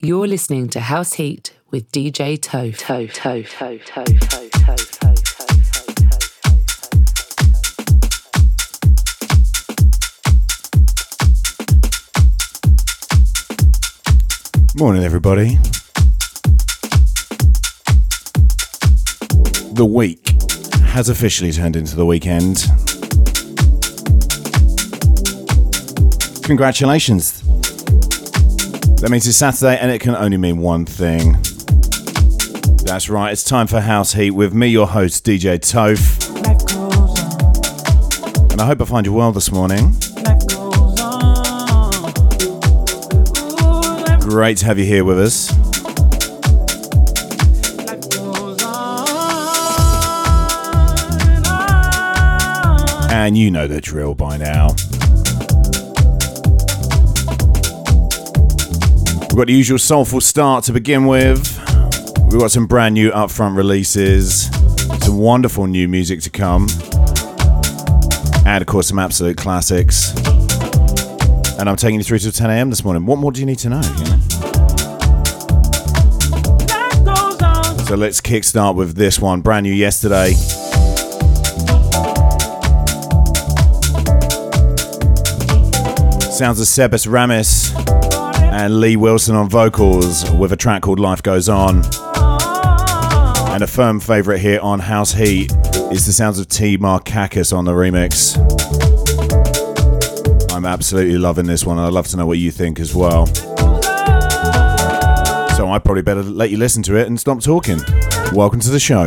You're listening to House Heat with DJ Toph. Toe, toe, toe, toe, toe, toe, toe. Morning, everybody. The week has officially turned into the weekend. Congratulations. That means it's Saturday and it can only mean one thing. That's right, it's time for House Heat with me, your host, DJ Toph. And I hope I find you well this morning. Great to have you here with us. And you know the drill by now. We've got the usual soulful start to begin with. We've got some brand new upfront releases, some wonderful new music to come, and of course, some absolute classics. And I'm taking you through to 10 a.m. this morning. What more do you need to know? You know? So let's kickstart with this one, brand new yesterday. Sounds of Sebas Ramis and Lee Wilson on vocals with a track called Life Goes On. And a firm favourite here on House Heat is the sounds of T Markakis on the remix. I'm absolutely loving this one. I'd love to know what you think as well. So I probably better let you listen to it and stop talking. Welcome to the show.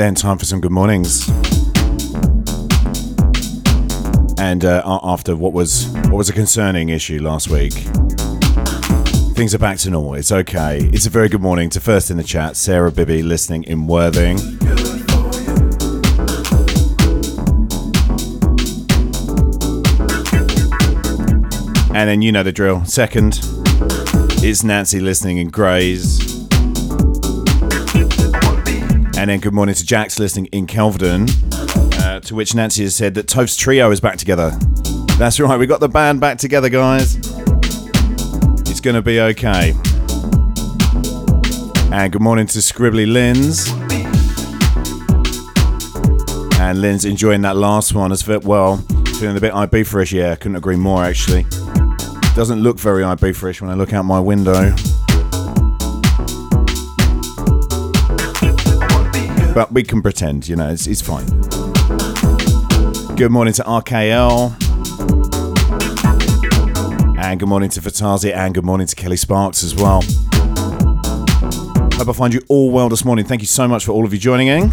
Then, time for some good mornings. And uh, after what was what was a concerning issue last week, things are back to normal. It's okay. It's a very good morning to first in the chat, Sarah Bibby, listening in Worthing. And then you know the drill. Second, it's Nancy listening in Grays. And then good morning to Jax listening in Kelvedon, uh, to which Nancy has said that Toast Trio is back together. That's right, we got the band back together, guys. It's going to be okay. And good morning to Scribbly Lins. And Lynn's enjoying that last one as well. Feeling a bit Ibiza-ish, yeah, couldn't agree more actually. Doesn't look very Ibiza-ish when I look out my window. But we can pretend, you know, it's, it's fine. Good morning to RKL. And good morning to Fatazi. And good morning to Kelly Sparks as well. Hope I find you all well this morning. Thank you so much for all of you joining in.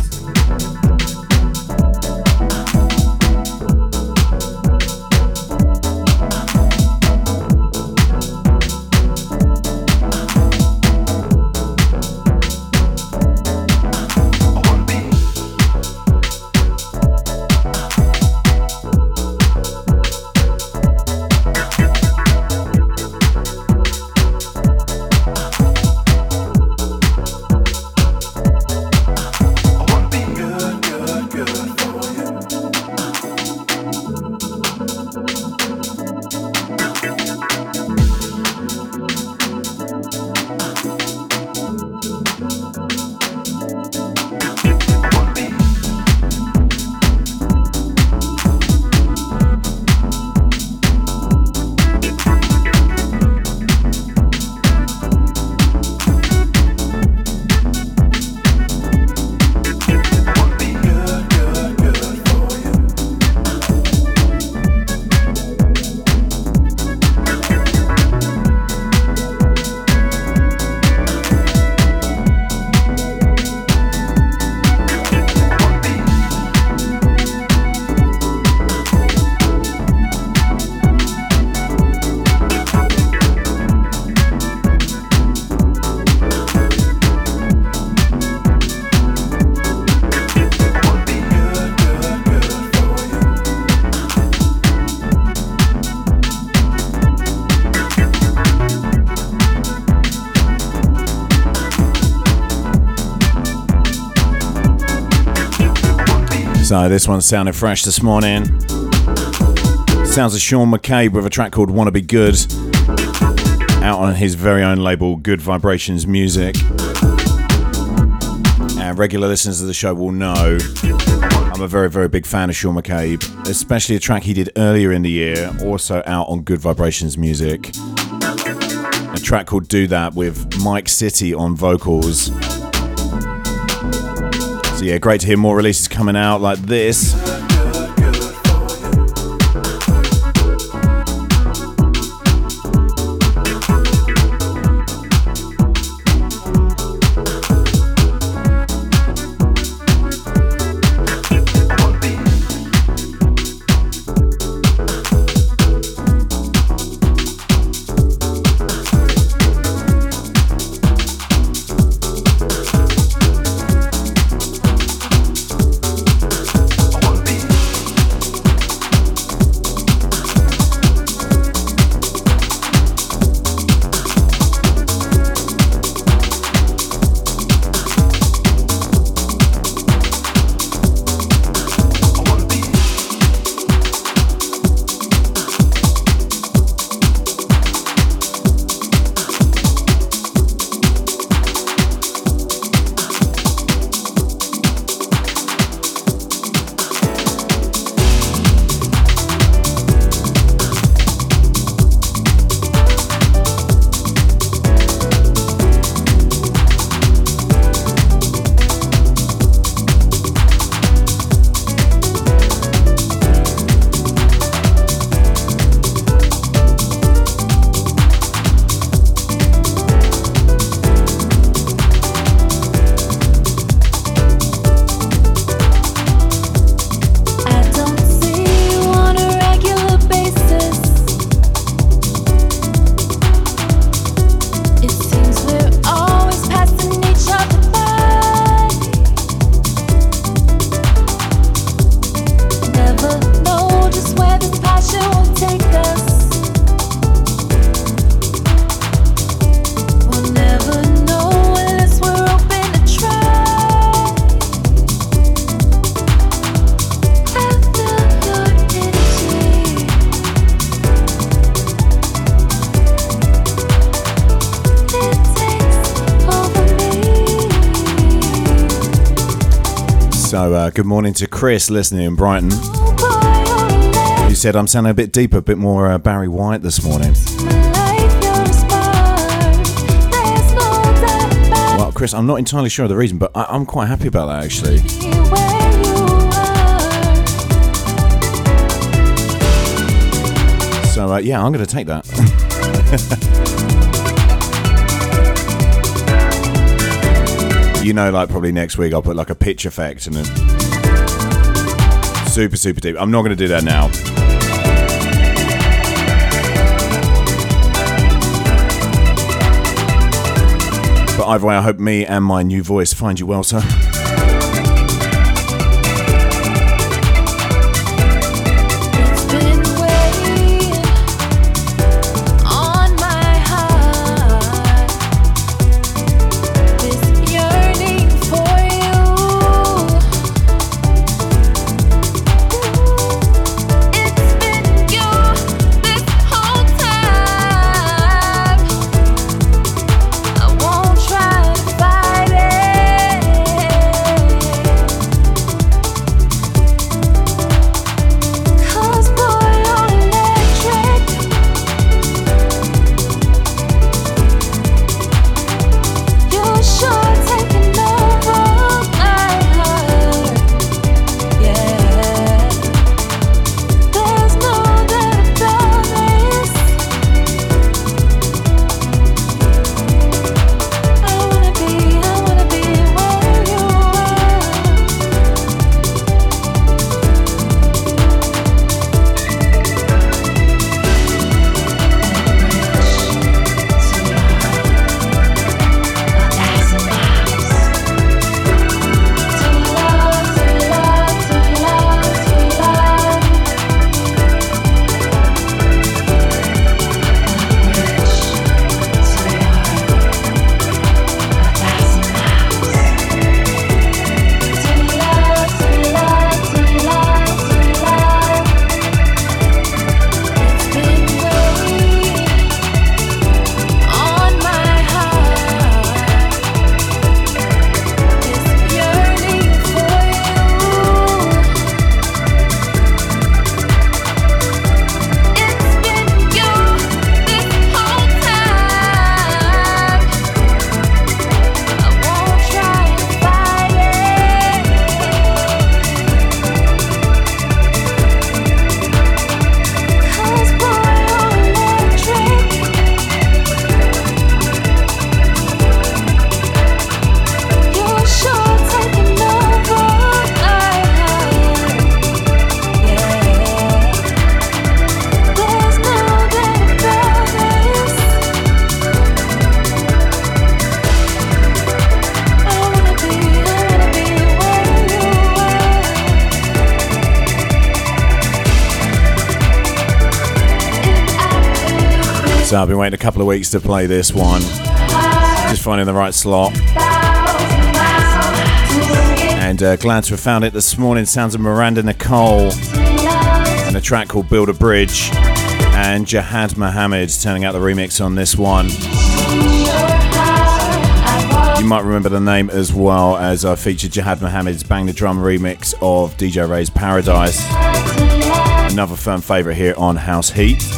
So this one sounded fresh this morning. Sounds of Sean McCabe with a track called Wanna Be Good out on his very own label Good Vibrations Music. And regular listeners of the show will know I'm a very, very big fan of Sean McCabe, especially a track he did earlier in the year, also out on Good Vibrations Music. A track called Do That with Mike City on vocals. So yeah, great to hear more releases coming out like this. Good morning to Chris listening in Brighton. He said, I'm sounding a bit deeper, a bit more uh, Barry White this morning. Well, Chris, I'm not entirely sure of the reason, but I- I'm quite happy about that actually. So, uh, yeah, I'm going to take that. you know, like probably next week I'll put like a pitch effect and then super, super deep. I'm not going to do that now. But either way, I hope me and my new voice find you well, sir. Weeks to play this one. Just finding the right slot. And uh, glad to have found it this morning. Sounds of Miranda Nicole and a track called Build a Bridge. And Jihad Mohammed turning out the remix on this one. You might remember the name as well as I featured Jihad Mohammed's Bang the Drum remix of DJ Ray's Paradise. Another firm favourite here on House Heat.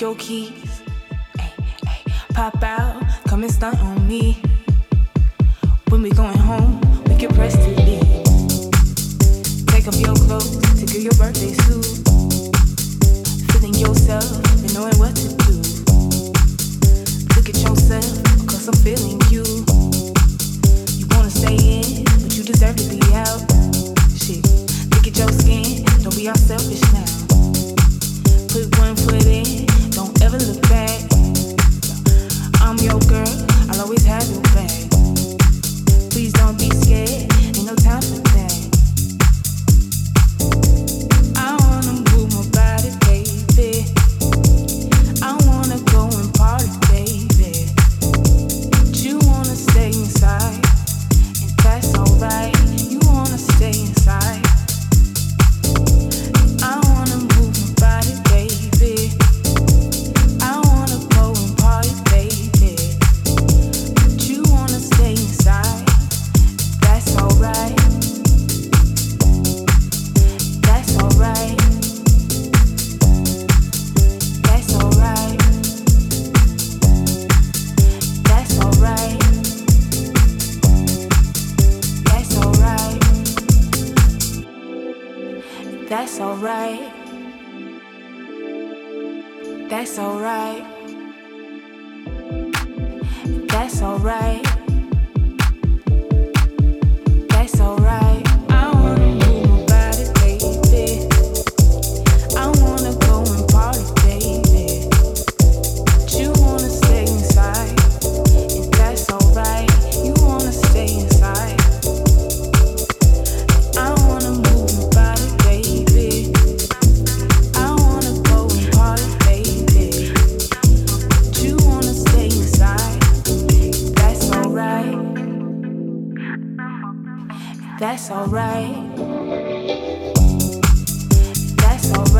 Yoki. key.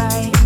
right.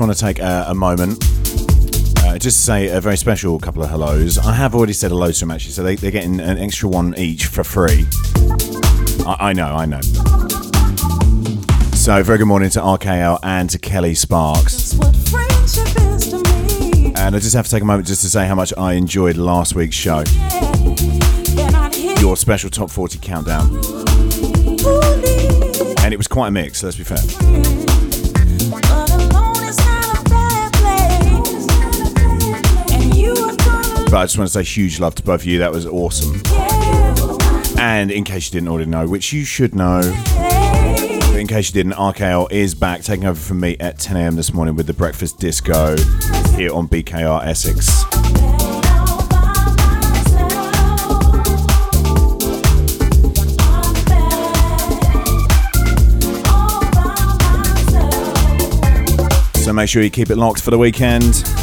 want to take a, a moment uh, just to say a very special couple of hellos. I have already said hello to them actually, so they, they're getting an extra one each for free. I, I know, I know. So, very good morning to RKL and to Kelly Sparks. And I just have to take a moment just to say how much I enjoyed last week's show. Your special top 40 countdown. And it was quite a mix, let's be fair. But I just want to say huge love to both of you. That was awesome. And in case you didn't already know, which you should know, but in case you didn't, RKL is back taking over from me at 10 a.m. this morning with the Breakfast Disco here on BKR Essex. So make sure you keep it locked for the weekend.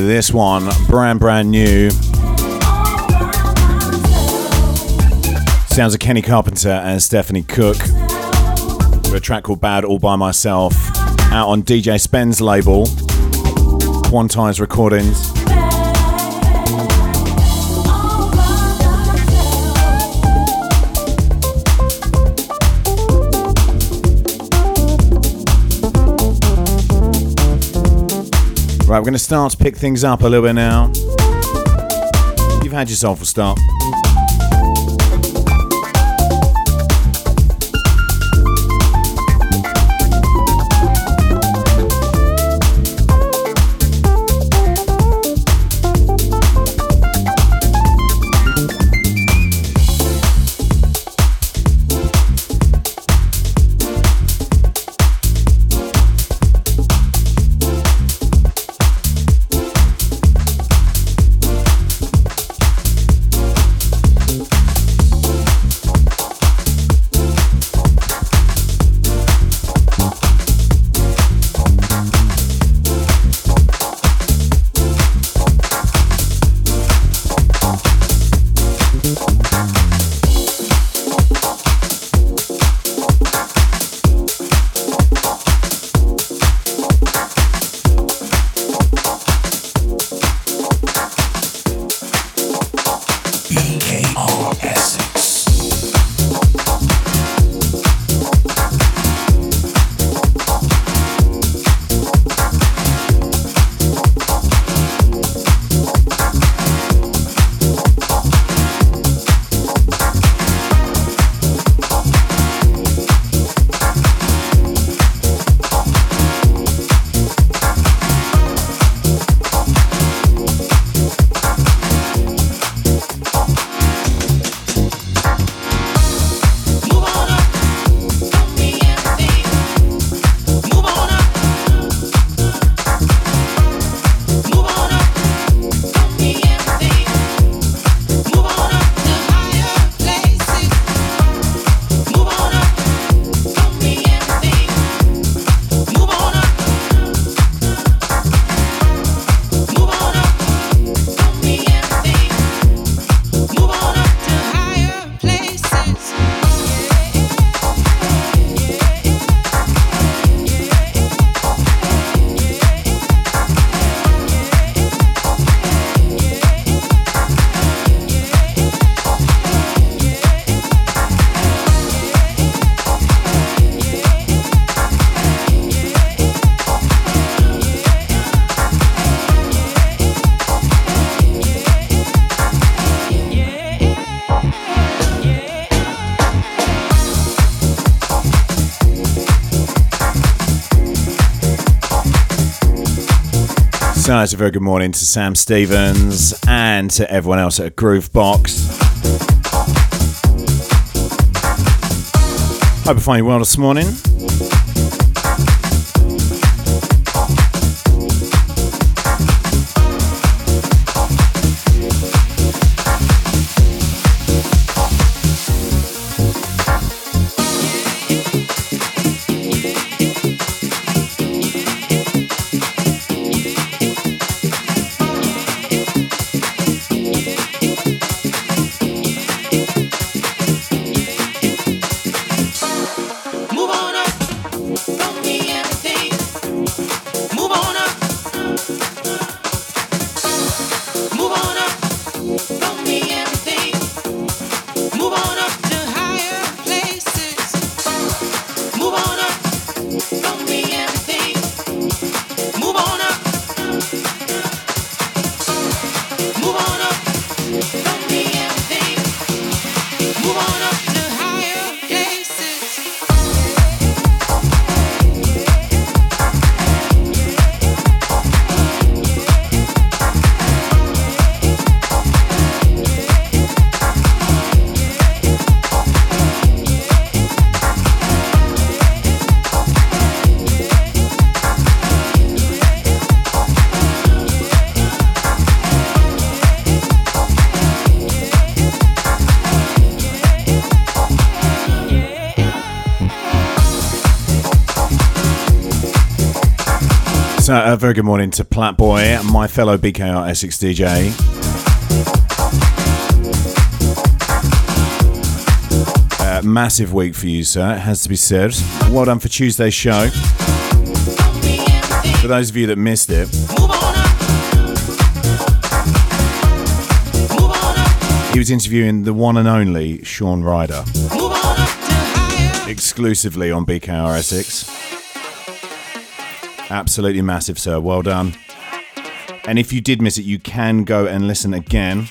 This one, brand brand new. Sounds of Kenny Carpenter and Stephanie Cook. With a track called Bad All By Myself. Out on DJ Spen's label. Quantize Recordings. Right, we're going to start to pick things up a little bit now. You've had yourself a start. Acid. It's a very good morning to Sam Stevens and to everyone else at Groovebox. Hope you find you well this morning. Very good morning to Platboy, my fellow BKR Essex DJ. Massive week for you, sir, it has to be said. Well done for Tuesday's show. For those of you that missed it, he was interviewing the one and only Shaun Ryder exclusively on BKR Essex. Absolutely massive, sir. Well done. And if you did miss it, you can go and listen again.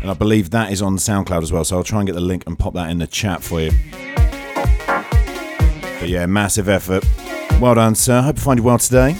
And I believe that is on SoundCloud as well, so I'll try and get the link and pop that in the chat for you. But yeah, massive effort. Well done, sir. Hope you find you well today.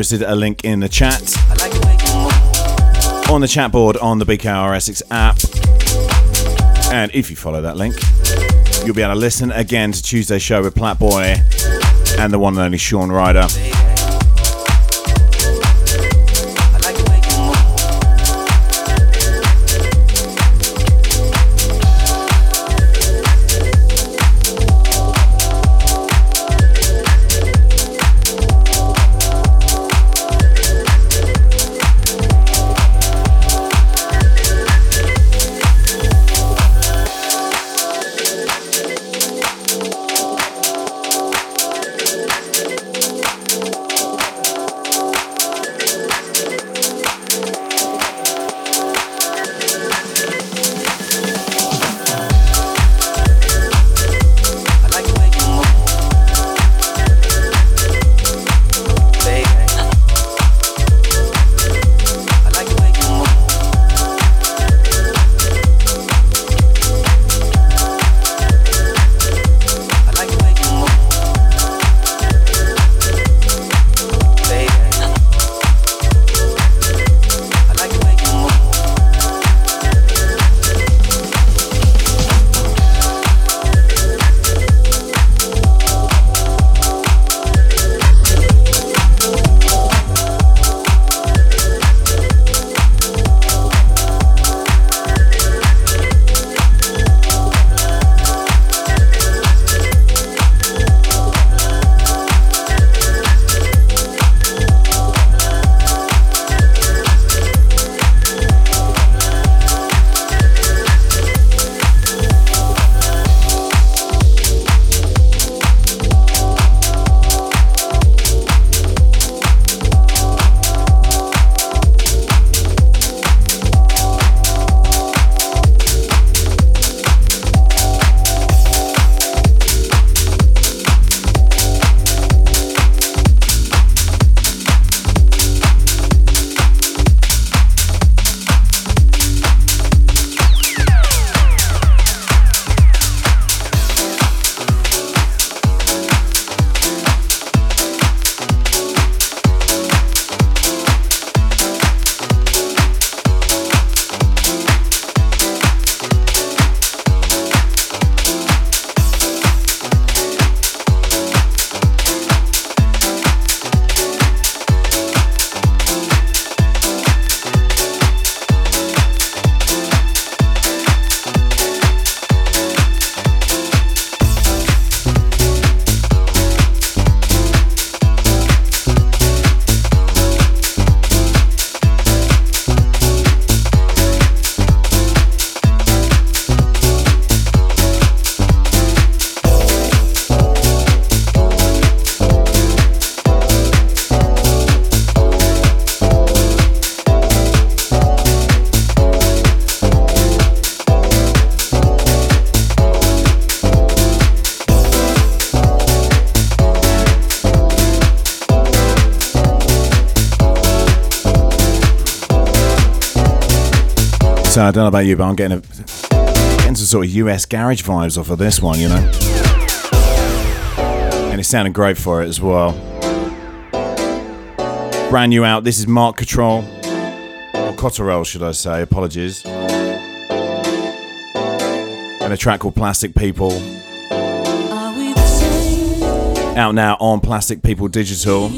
Posted a link in the chat on the chat board on the BKR Essex app. And if you follow that link, you'll be able to listen again to Tuesday's show with Platboy and the one and only Shaun Ryder. So I don't know about you, but I'm getting, a, getting some sort of US garage vibes off of this one, you know? And it sounded great for it as well. Brand new out. This is Mark Control. Or Cotterell, should I say. Apologies. And a track called Plastic People. Out now on Plastic People Digital.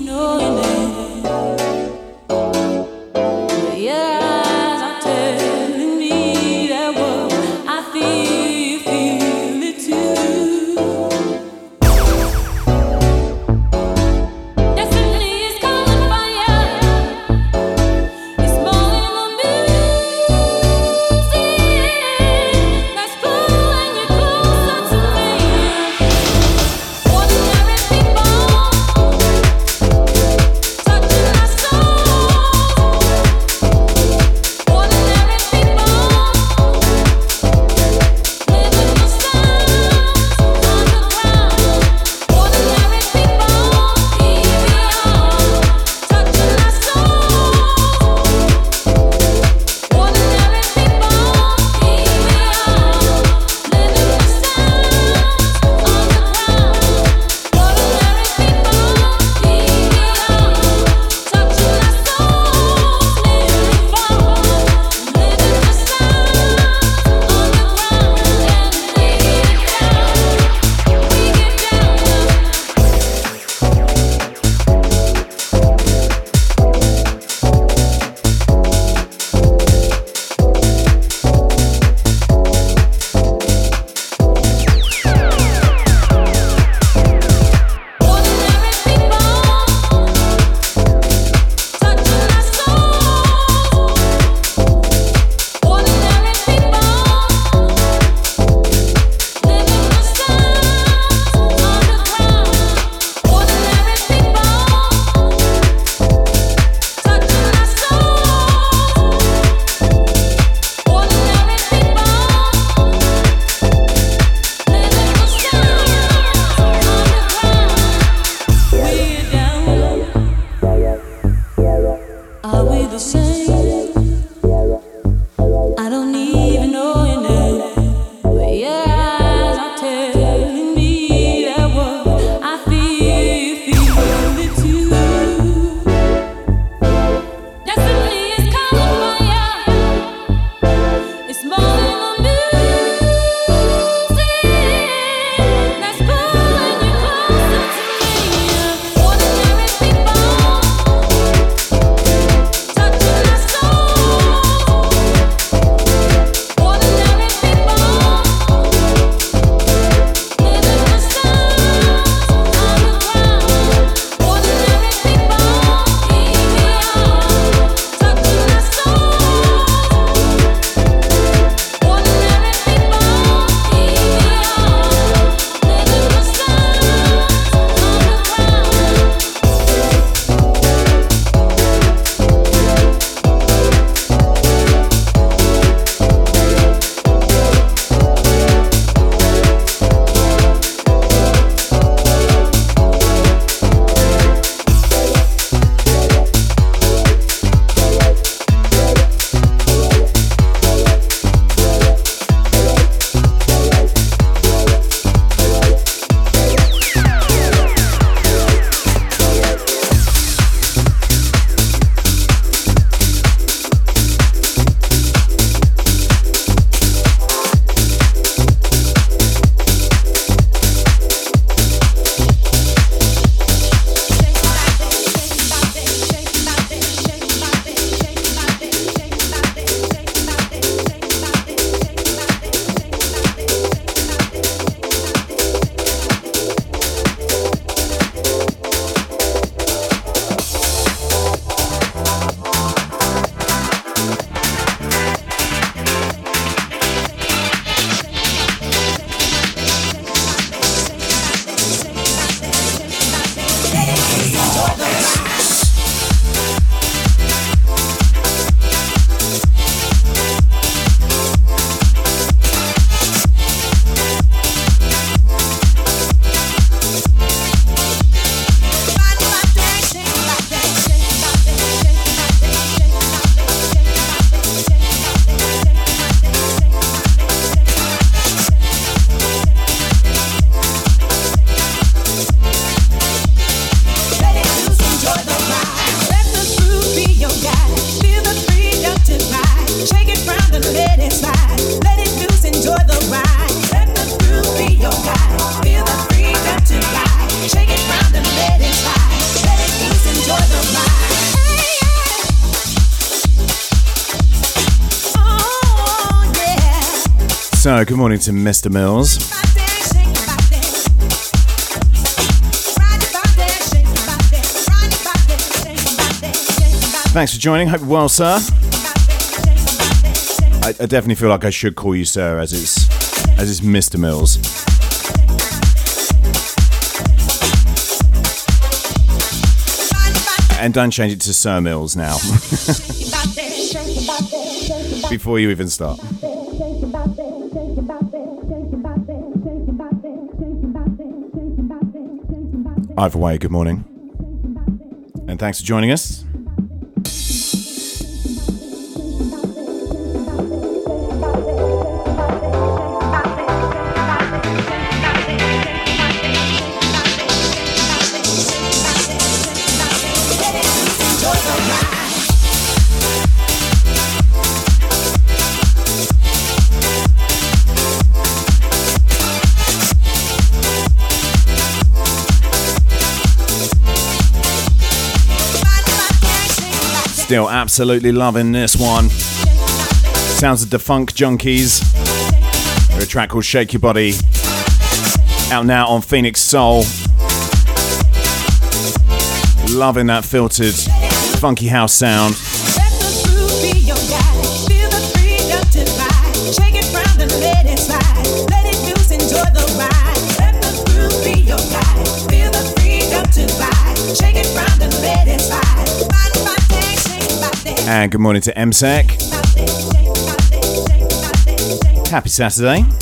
To Mr. Mills. Thanks for joining. Hope you're well, sir. I, I definitely feel like I should call you sir, as it's as it's Mr. Mills. And don't change it to Sir Mills now. Before you even start. Either way, good morning. And thanks for joining us. Absolutely loving this one. Sounds of Da Funk Junkies. A track called Shake Your Body. Out now on Phoenix Soul. Loving that filtered, funky house sound. And good morning to MSEC. Happy Saturday.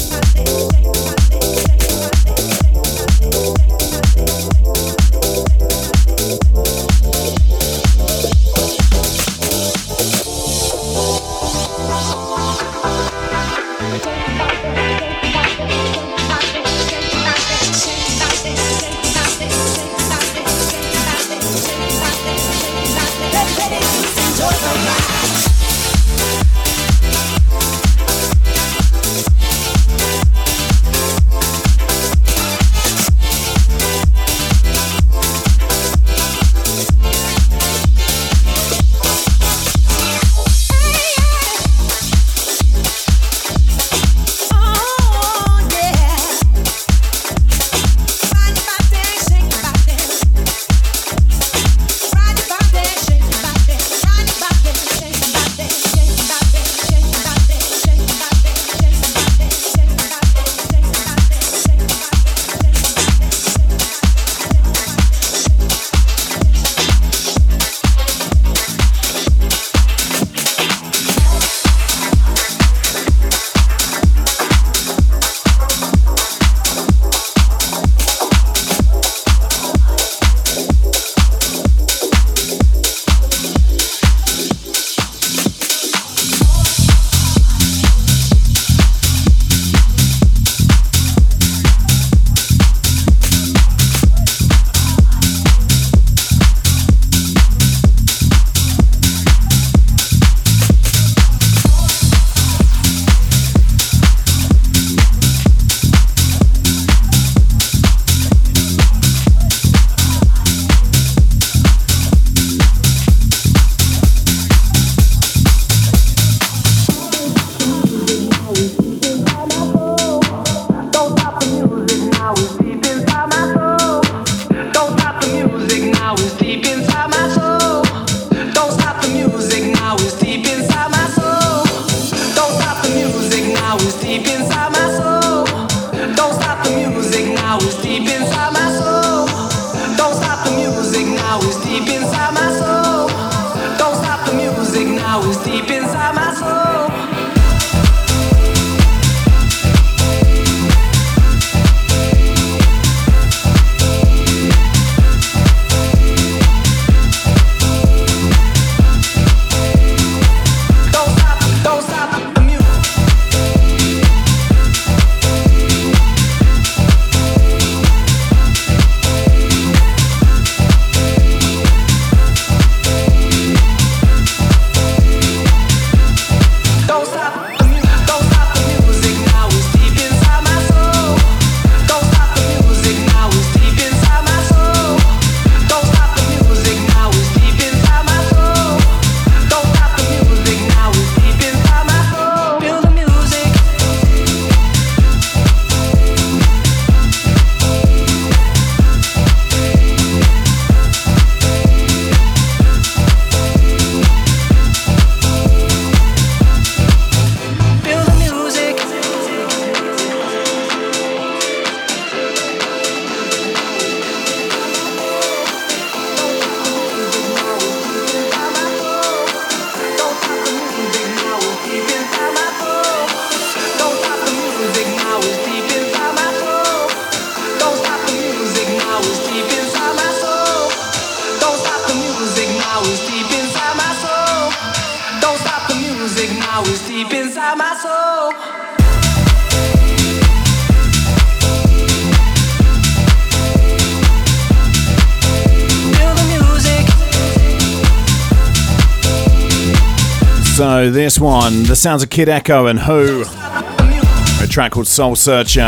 One, the sounds of Kid Echo and Who, a track called Soul Searcher,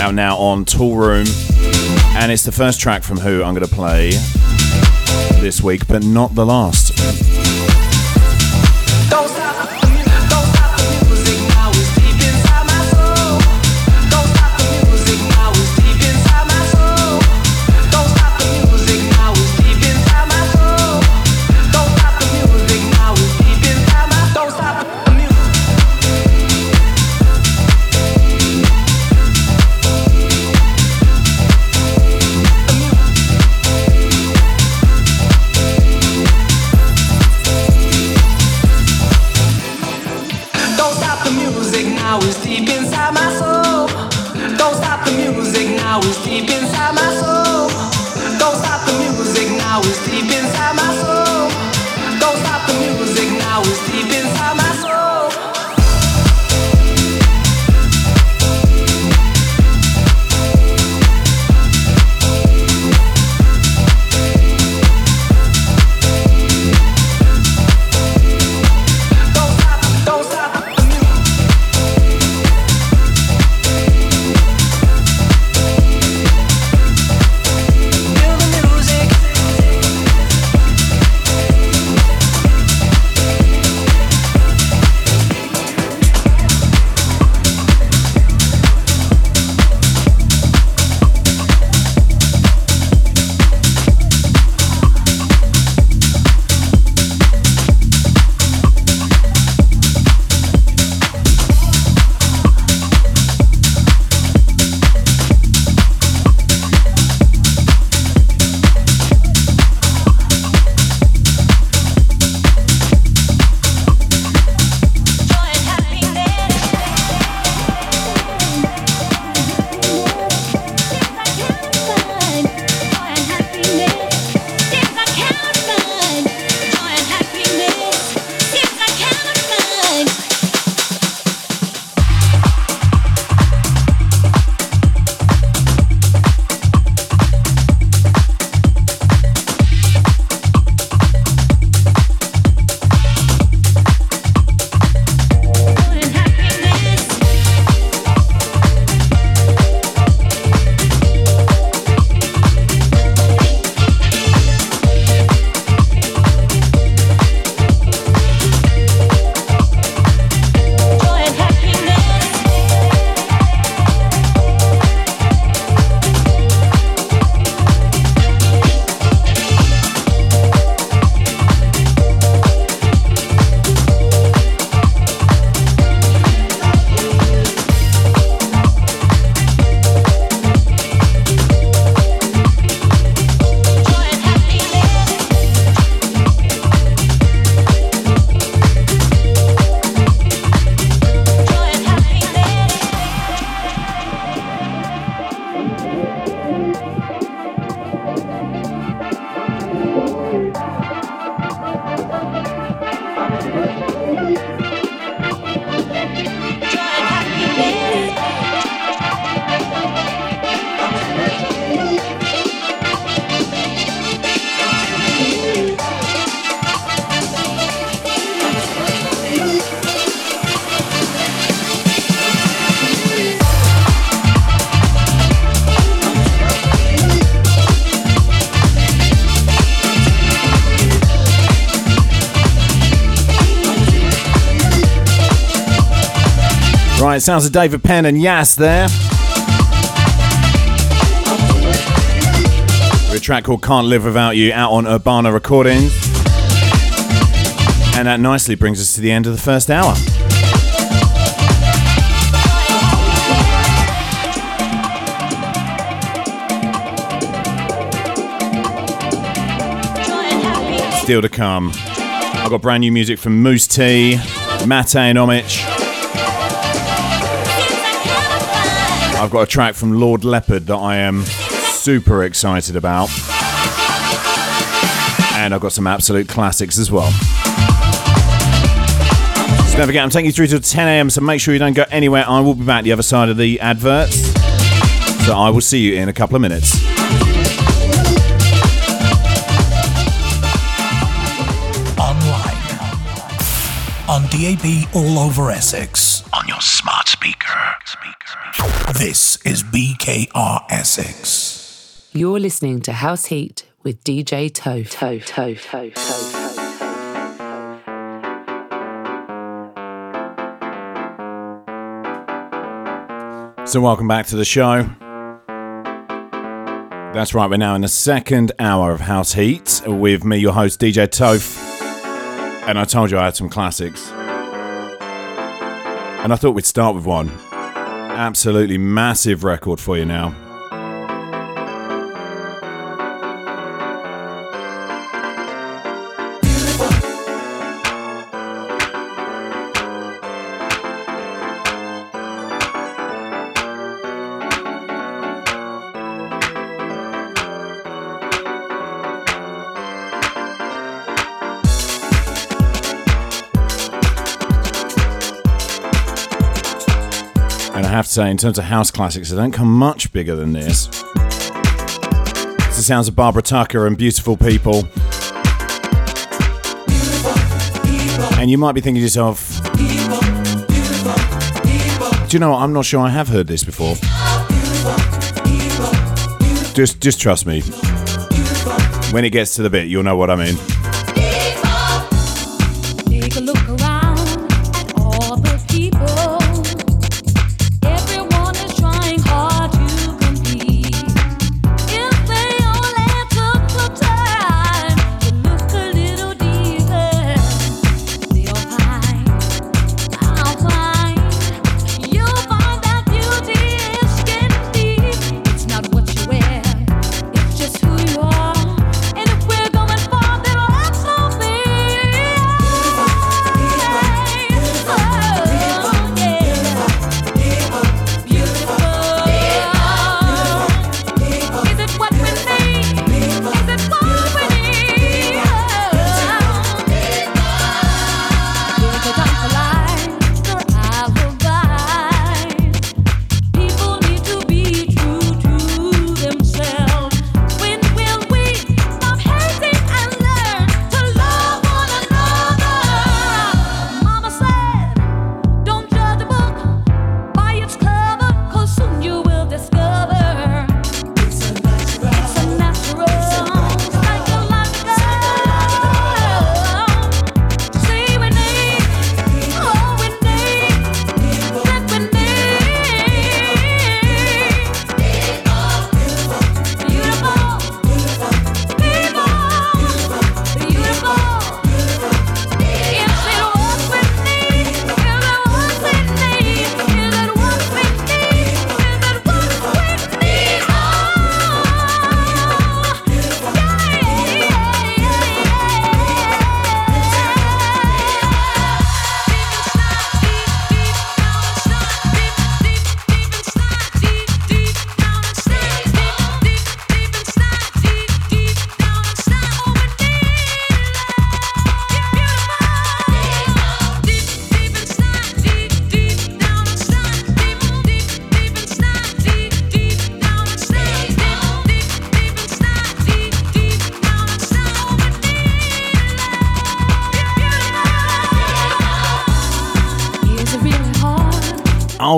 out now on Toolroom, and it's the first track from Who I'm going to play this week, but not the last. Right, sounds of David Penn and Yas there. With a track called Can't Live Without You out on Urbana Recordings. And that nicely brings us to the end of the first hour. Still to come. I've got brand new music from Mousse T, Mate and. I've got a track from Lord Leopard that I am super excited about. And I've got some absolute classics as well. So don't forget, I'm taking you through till 10 a.m. So make sure you don't go anywhere. I will be back the other side of the adverts. So I will see you in a couple of minutes. online, on DAB all over Essex, on your smart speaker. This is BKR Essex. You're listening to House Heat with DJ Toph. Toe, toe, toe, toe, toe. So, welcome back to the show. That's right, we're now in the second hour of House Heat with me, your host, DJ Toph. And I told you I had some classics. And I thought we'd start with one. Absolutely massive record for you now. To say, in terms of house classics, they don't come much bigger than this. It's the sounds of Barbara Tucker and Beautiful People. And you might be thinking to yourself, do you know what? I'm not sure I have heard this before. Just, just trust me. When it gets to the bit, you'll know what I mean.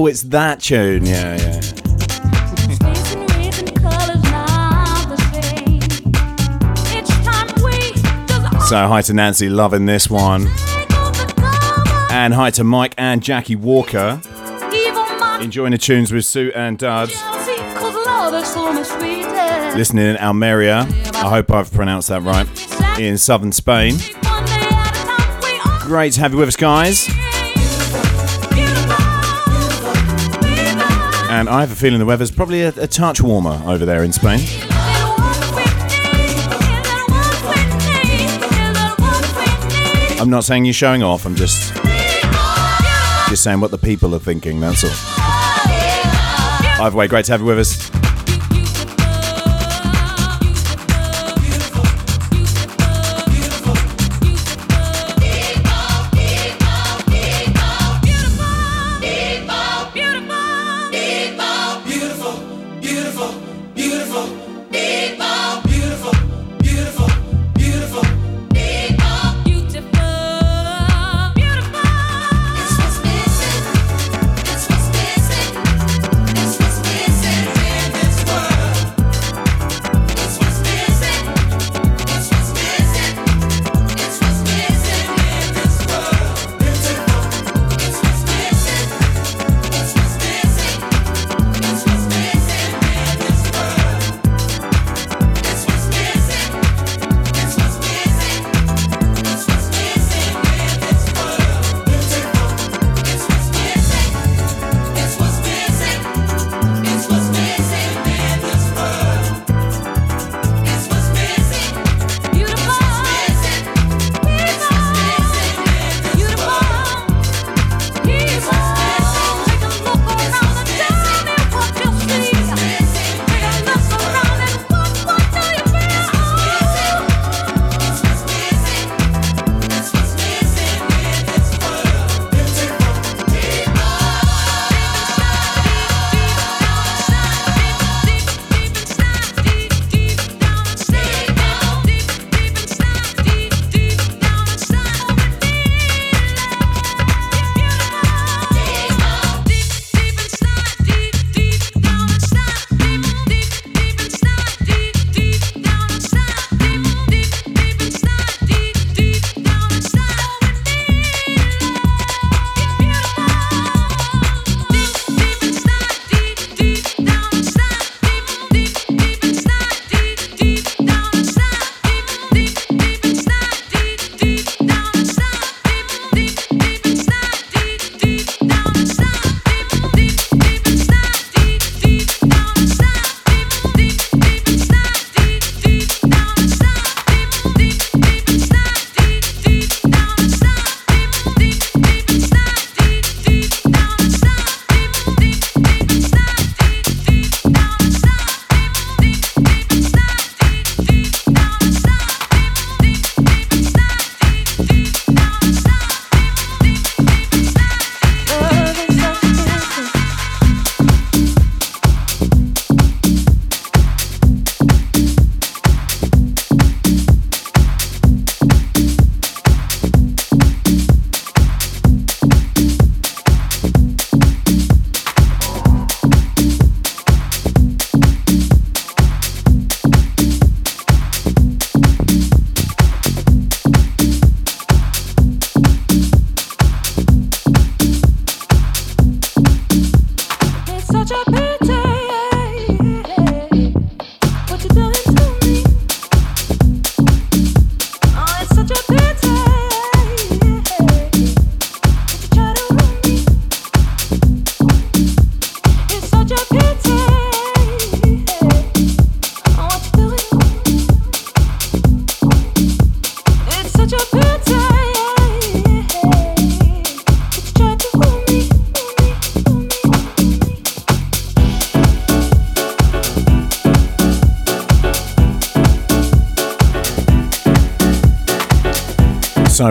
Oh, it's that tune. Yeah, yeah. Space and race and colors not the same. Each time we just So, hi to Nancy, loving this one. take off the cover. And hi to Mike and Jackie Walker, enjoying the tunes with Sue and Duds. jealousy, 'cause love is so much sweeter. Listening in Almeria, I hope I've pronounced that right, in southern Spain. One day at a time, we all Great to have you with us, guys. And I have a feeling the weather's probably a, a touch warmer over there in Spain. I'm not saying you're showing off, I'm just just saying what the people are thinking, that's all. Either way, great to have you with us.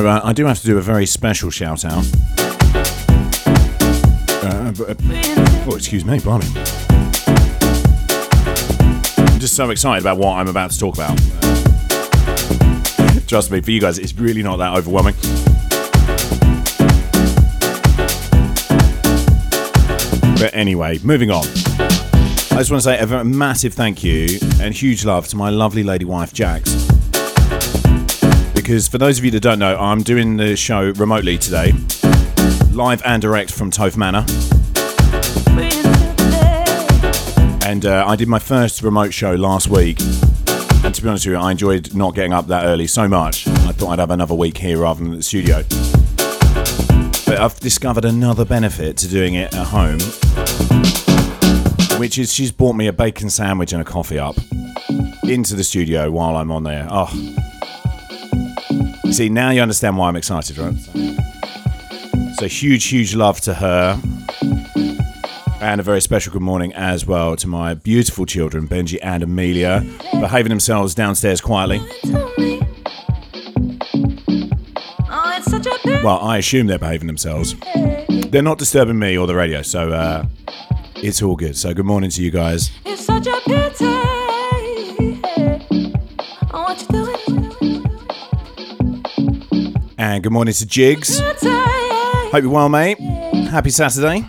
Uh, I do have to do a very special shout out. Uh, but, uh, oh, excuse me, blimey. I'm just so excited about what I'm about to talk about. Trust me, for you guys, it's really not that overwhelming. But anyway, moving on. I just want to say a massive thank you and huge love to my lovely lady wife, Jax. Because for those of you that don't know, I'm doing the show remotely today, live and direct from Toph Manor. And uh, I did my first remote show last week. And to be honest with you, I enjoyed not getting up that early so much. I thought I'd have another week here rather than at the studio. But I've discovered another benefit to doing it at home, which is she's bought me a bacon sandwich and a coffee up into the studio while I'm on there. Oh. See, now you understand why I'm excited, right? So, huge, huge love to her. And a very special good morning as well to my beautiful children, Benji and Amelia, behaving themselves downstairs quietly. Well, I assume they're behaving themselves. They're not disturbing me or the radio, so uh, It's all good. So, good morning to you guys. It's such a pity. And good morning to Jigs. Hope you're well, mate. Happy Saturday.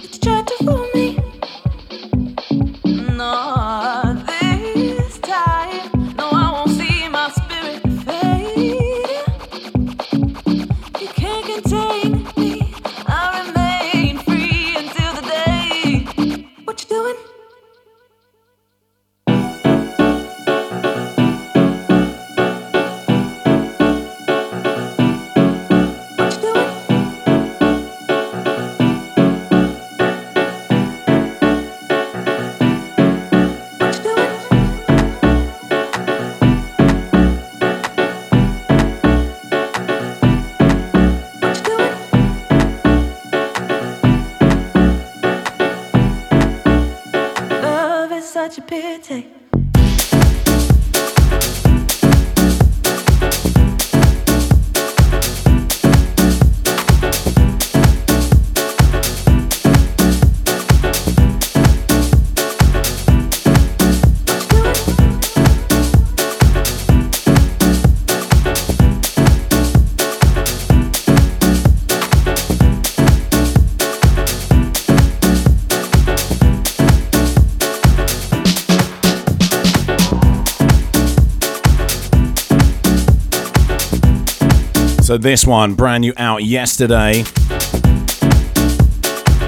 So, this one, brand new out yesterday.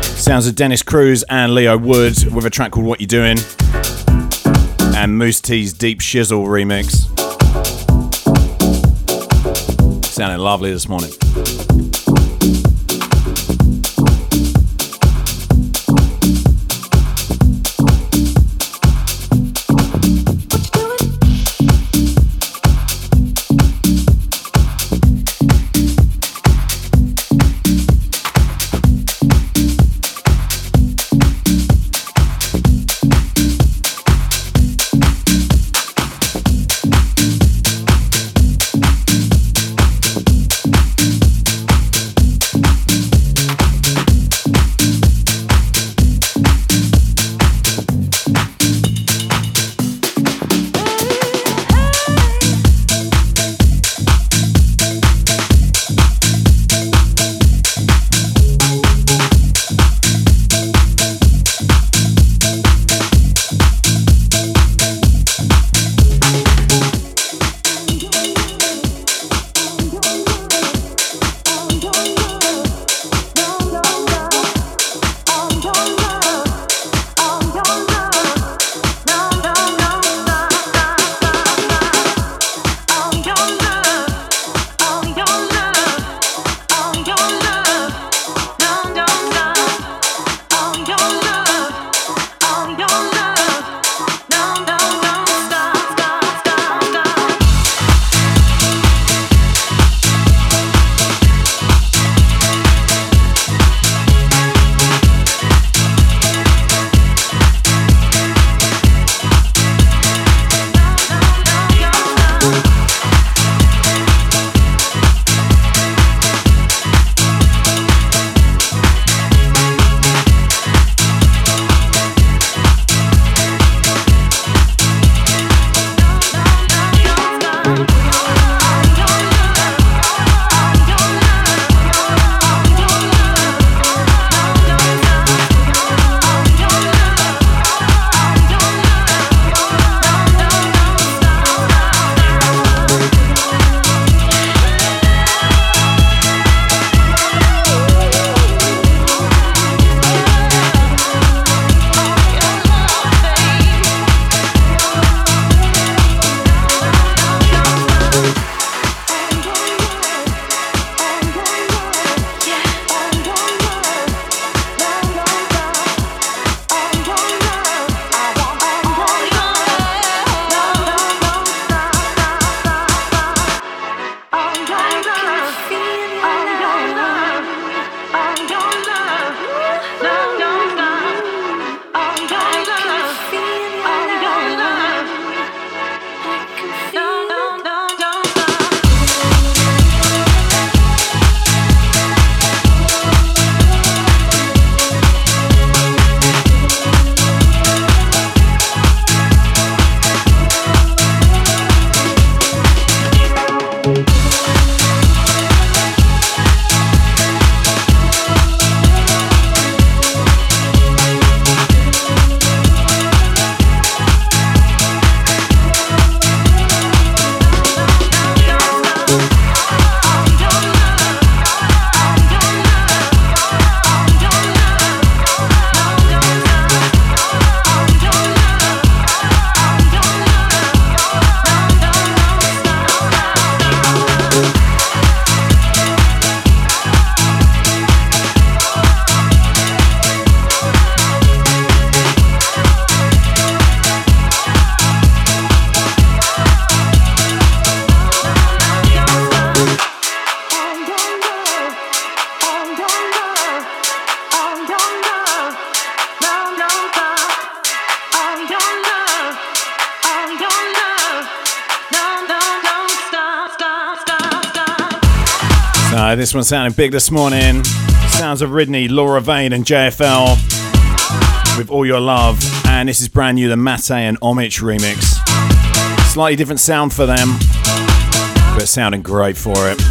Sounds of Dennis Cruz and Leo Wood with a track called What You Doing. And Mousse T's Deep Shizzle remix. Sounding lovely this morning. One sounding big this morning. Sounds of Ridney, Laura Vane, and JFL with All Your Love. And this is brand new, the Mate and Omich remix. Slightly different sound for them, but sounding great for it.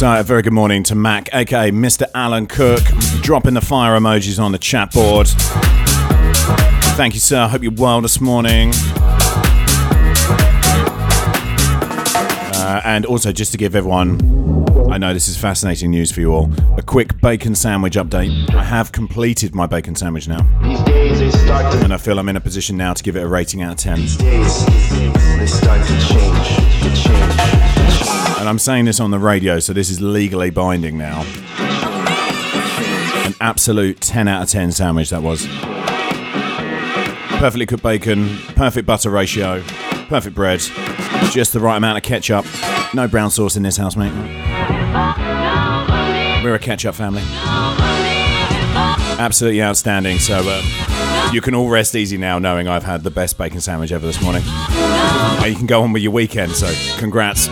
So, a very good morning to Mac, aka Mr. Alan Cook, dropping the fire emojis on the chat board. Thank you, sir. Hope you're well this morning. Uh, and also, just to give everyone, I know this is fascinating news for you all, a quick bacon sandwich update. I have completed my bacon sandwich now. These days they start to And I feel I'm in a position now to give it a rating out of 10. And I'm saying this on the radio, so this is legally binding now. An absolute 10 out of 10 sandwich that was. Perfectly cooked bacon, perfect butter ratio, perfect bread, just the right amount of ketchup. No brown sauce in this house, mate. We're a ketchup family. Absolutely outstanding. So um, you can all rest easy now knowing I've had the best bacon sandwich ever this morning. And you can go on with your weekend, so congrats.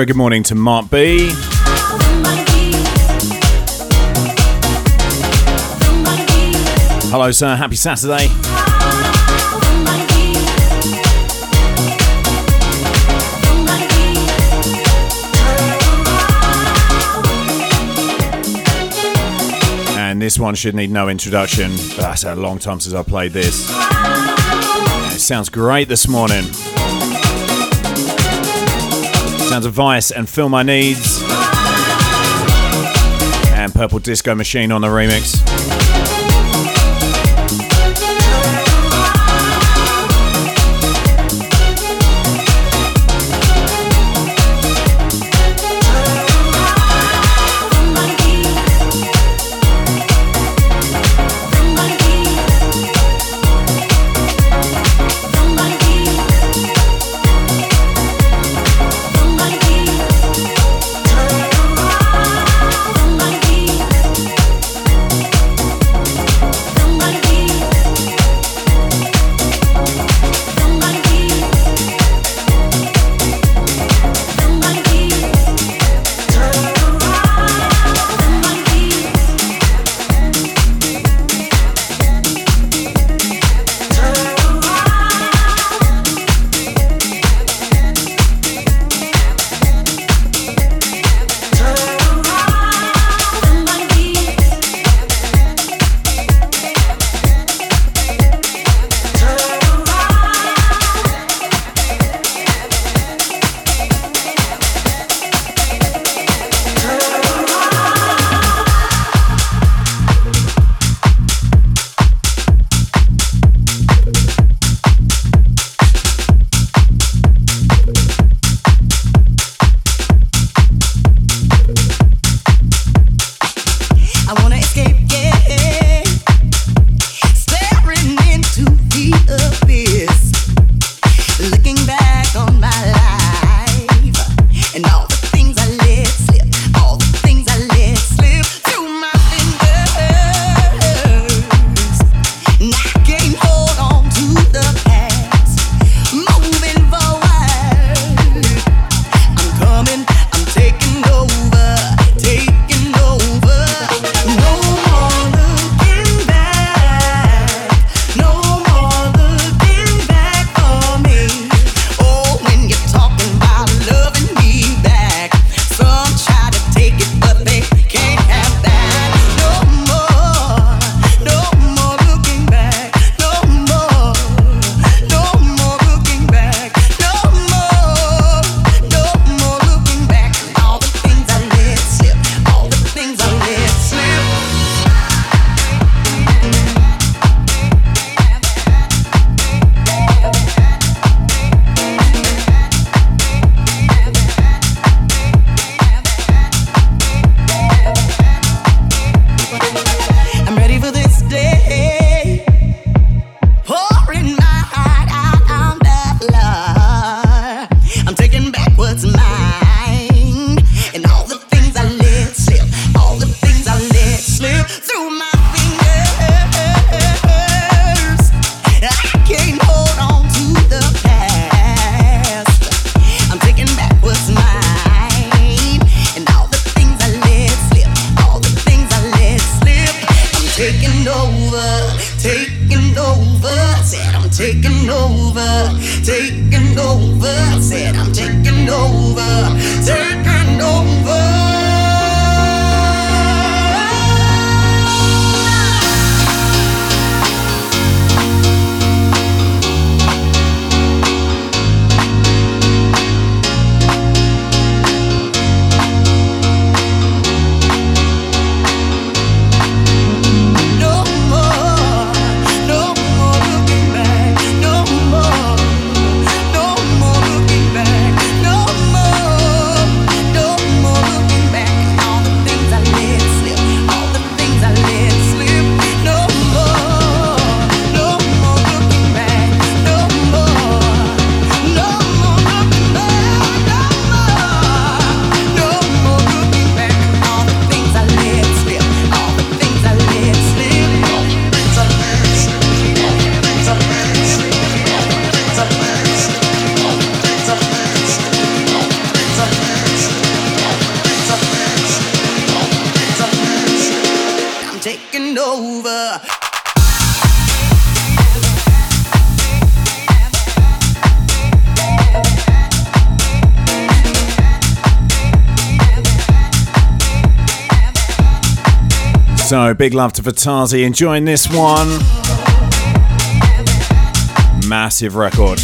Very Good morning to Mark B. Hello, sir. Happy Saturday. And this one should need no introduction. That's a long time since I played this. It sounds great this morning. Sounds of Vice and Fill My Needs. And Purple Disco Machine on the remix. Big love to Vatazi enjoying this one. Massive record.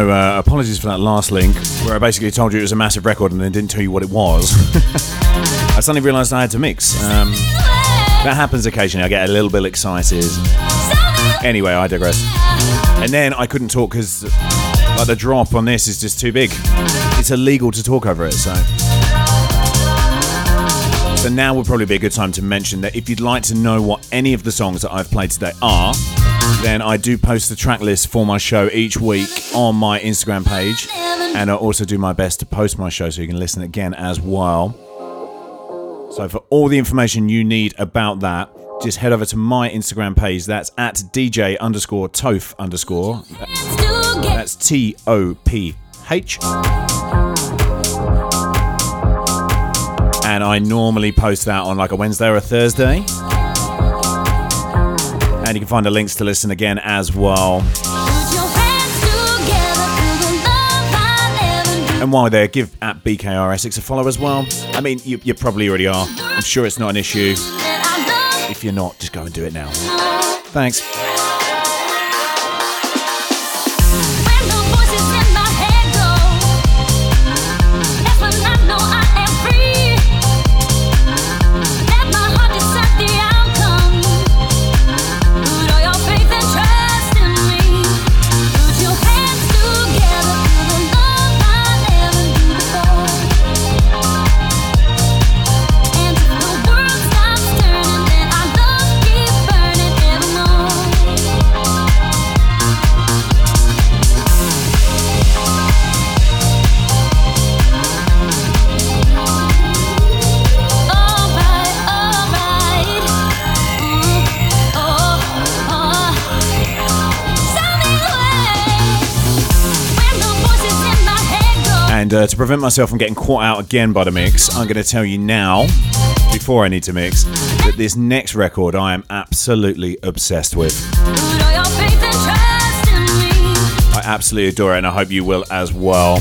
So, uh, apologies for that last link, where I basically told you it was a massive record and then didn't tell you what it was. I suddenly realised I had to mix. Um, that happens occasionally. I get a little bit excited. Anyway, I digress. And then I couldn't talk because like the drop on this is just too big. It's illegal to talk over it, so. So now would probably be a good time to mention that if you'd like to know what any of the songs that I've played today are, then I do post the track list for my show each week on my Instagram page. And I also do my best to post my show so you can listen again as well. So for all the information you need about that, just head over to my Instagram page. That's at DJ underscore Toph underscore. That's T O P H. And I normally post that on like a Wednesday or a Thursday. And you can find the links to listen again as well. And while there, give at BKR Essex a follow as well. I mean, you, you probably already are. I'm sure it's not an issue. If you're not, just go and do it now. Thanks. And uh, to prevent myself from getting caught out again by the mix, I'm going to tell you now, before I need to mix, that this next record I am absolutely obsessed with. I absolutely adore it, and I hope you will as well.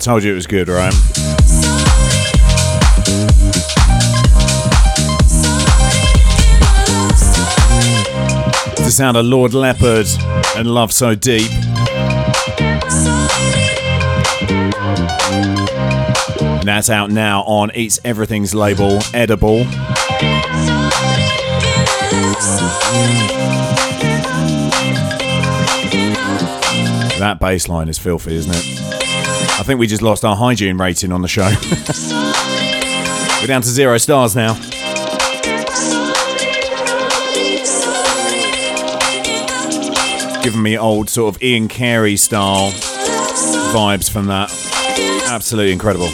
Told you it was good, right? The sound of Lord Leopard and Love So Deep. And that's out now on Eats Everything's label, Edible. That bass line is filthy, isn't it? I think we just lost our hygiene rating on the show. We're down to zero stars now. Giving me old sort of Ian Carey style vibes from that. Absolutely incredible.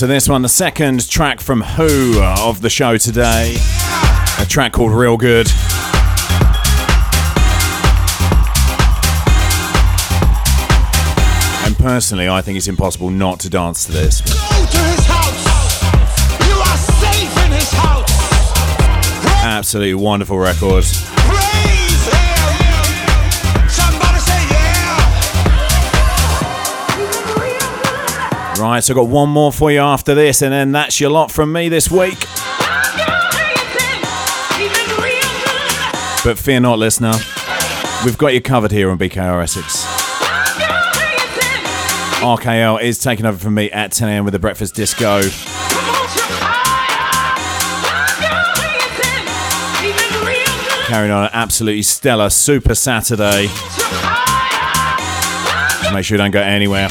To this one, the second track from Who uh, of the show today. A track called Real Good. And personally, I think it's impossible not to dance to this. Go to his house. You are safe in his house. Absolutely wonderful record. Right, so I've got one more for you after this, and then that's your lot from me this week. But fear not, listener. We've got you covered here on BKR Essex. RKL is taking over from me at 10am with the Breakfast Disco. Carrying on an absolutely stellar Super Saturday. Make sure you don't go anywhere.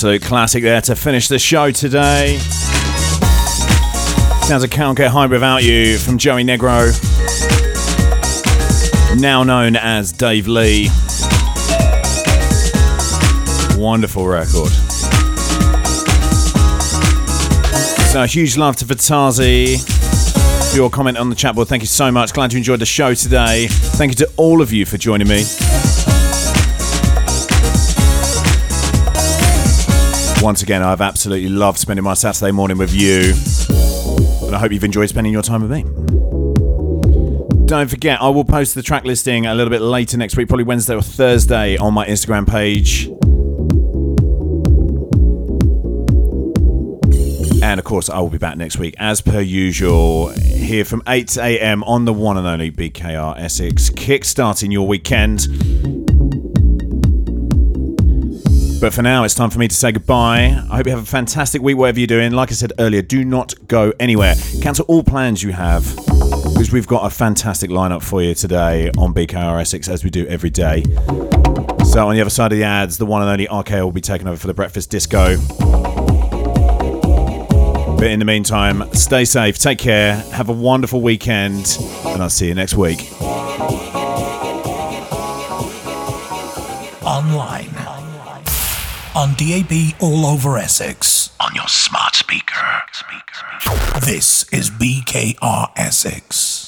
Absolute classic there to finish the show today. Sounds of Can't Get High Without You from Joey Negro. Now known as Dave Lee. Wonderful record. So, huge love to Vitazi for your comment on the chat board. Thank you so much. Glad you enjoyed the show today. Thank you to all of you for joining me. Once again, I've absolutely loved spending my Saturday morning with you. And I hope you've enjoyed spending your time with me. Don't forget, I will post the track listing a little bit later next week, probably Wednesday or Thursday, on my Instagram page. And of course, I will be back next week as per usual, here from 8 a.m. on the one and only BKR Essex, kickstarting your weekend. But for now, it's time for me to say goodbye. I hope you have a fantastic week, whatever you're doing. Like I said earlier, do not go anywhere. Cancel all plans you have, because we've got a fantastic lineup for you today on BKR Essex, as we do every day. So, on the other side of the ads, the one and only RKO will be taking over for the breakfast disco. But in the meantime, stay safe, take care, have a wonderful weekend, and I'll see you next week. Online. On DAB all over Essex. On your smart speaker. This is BKR Essex.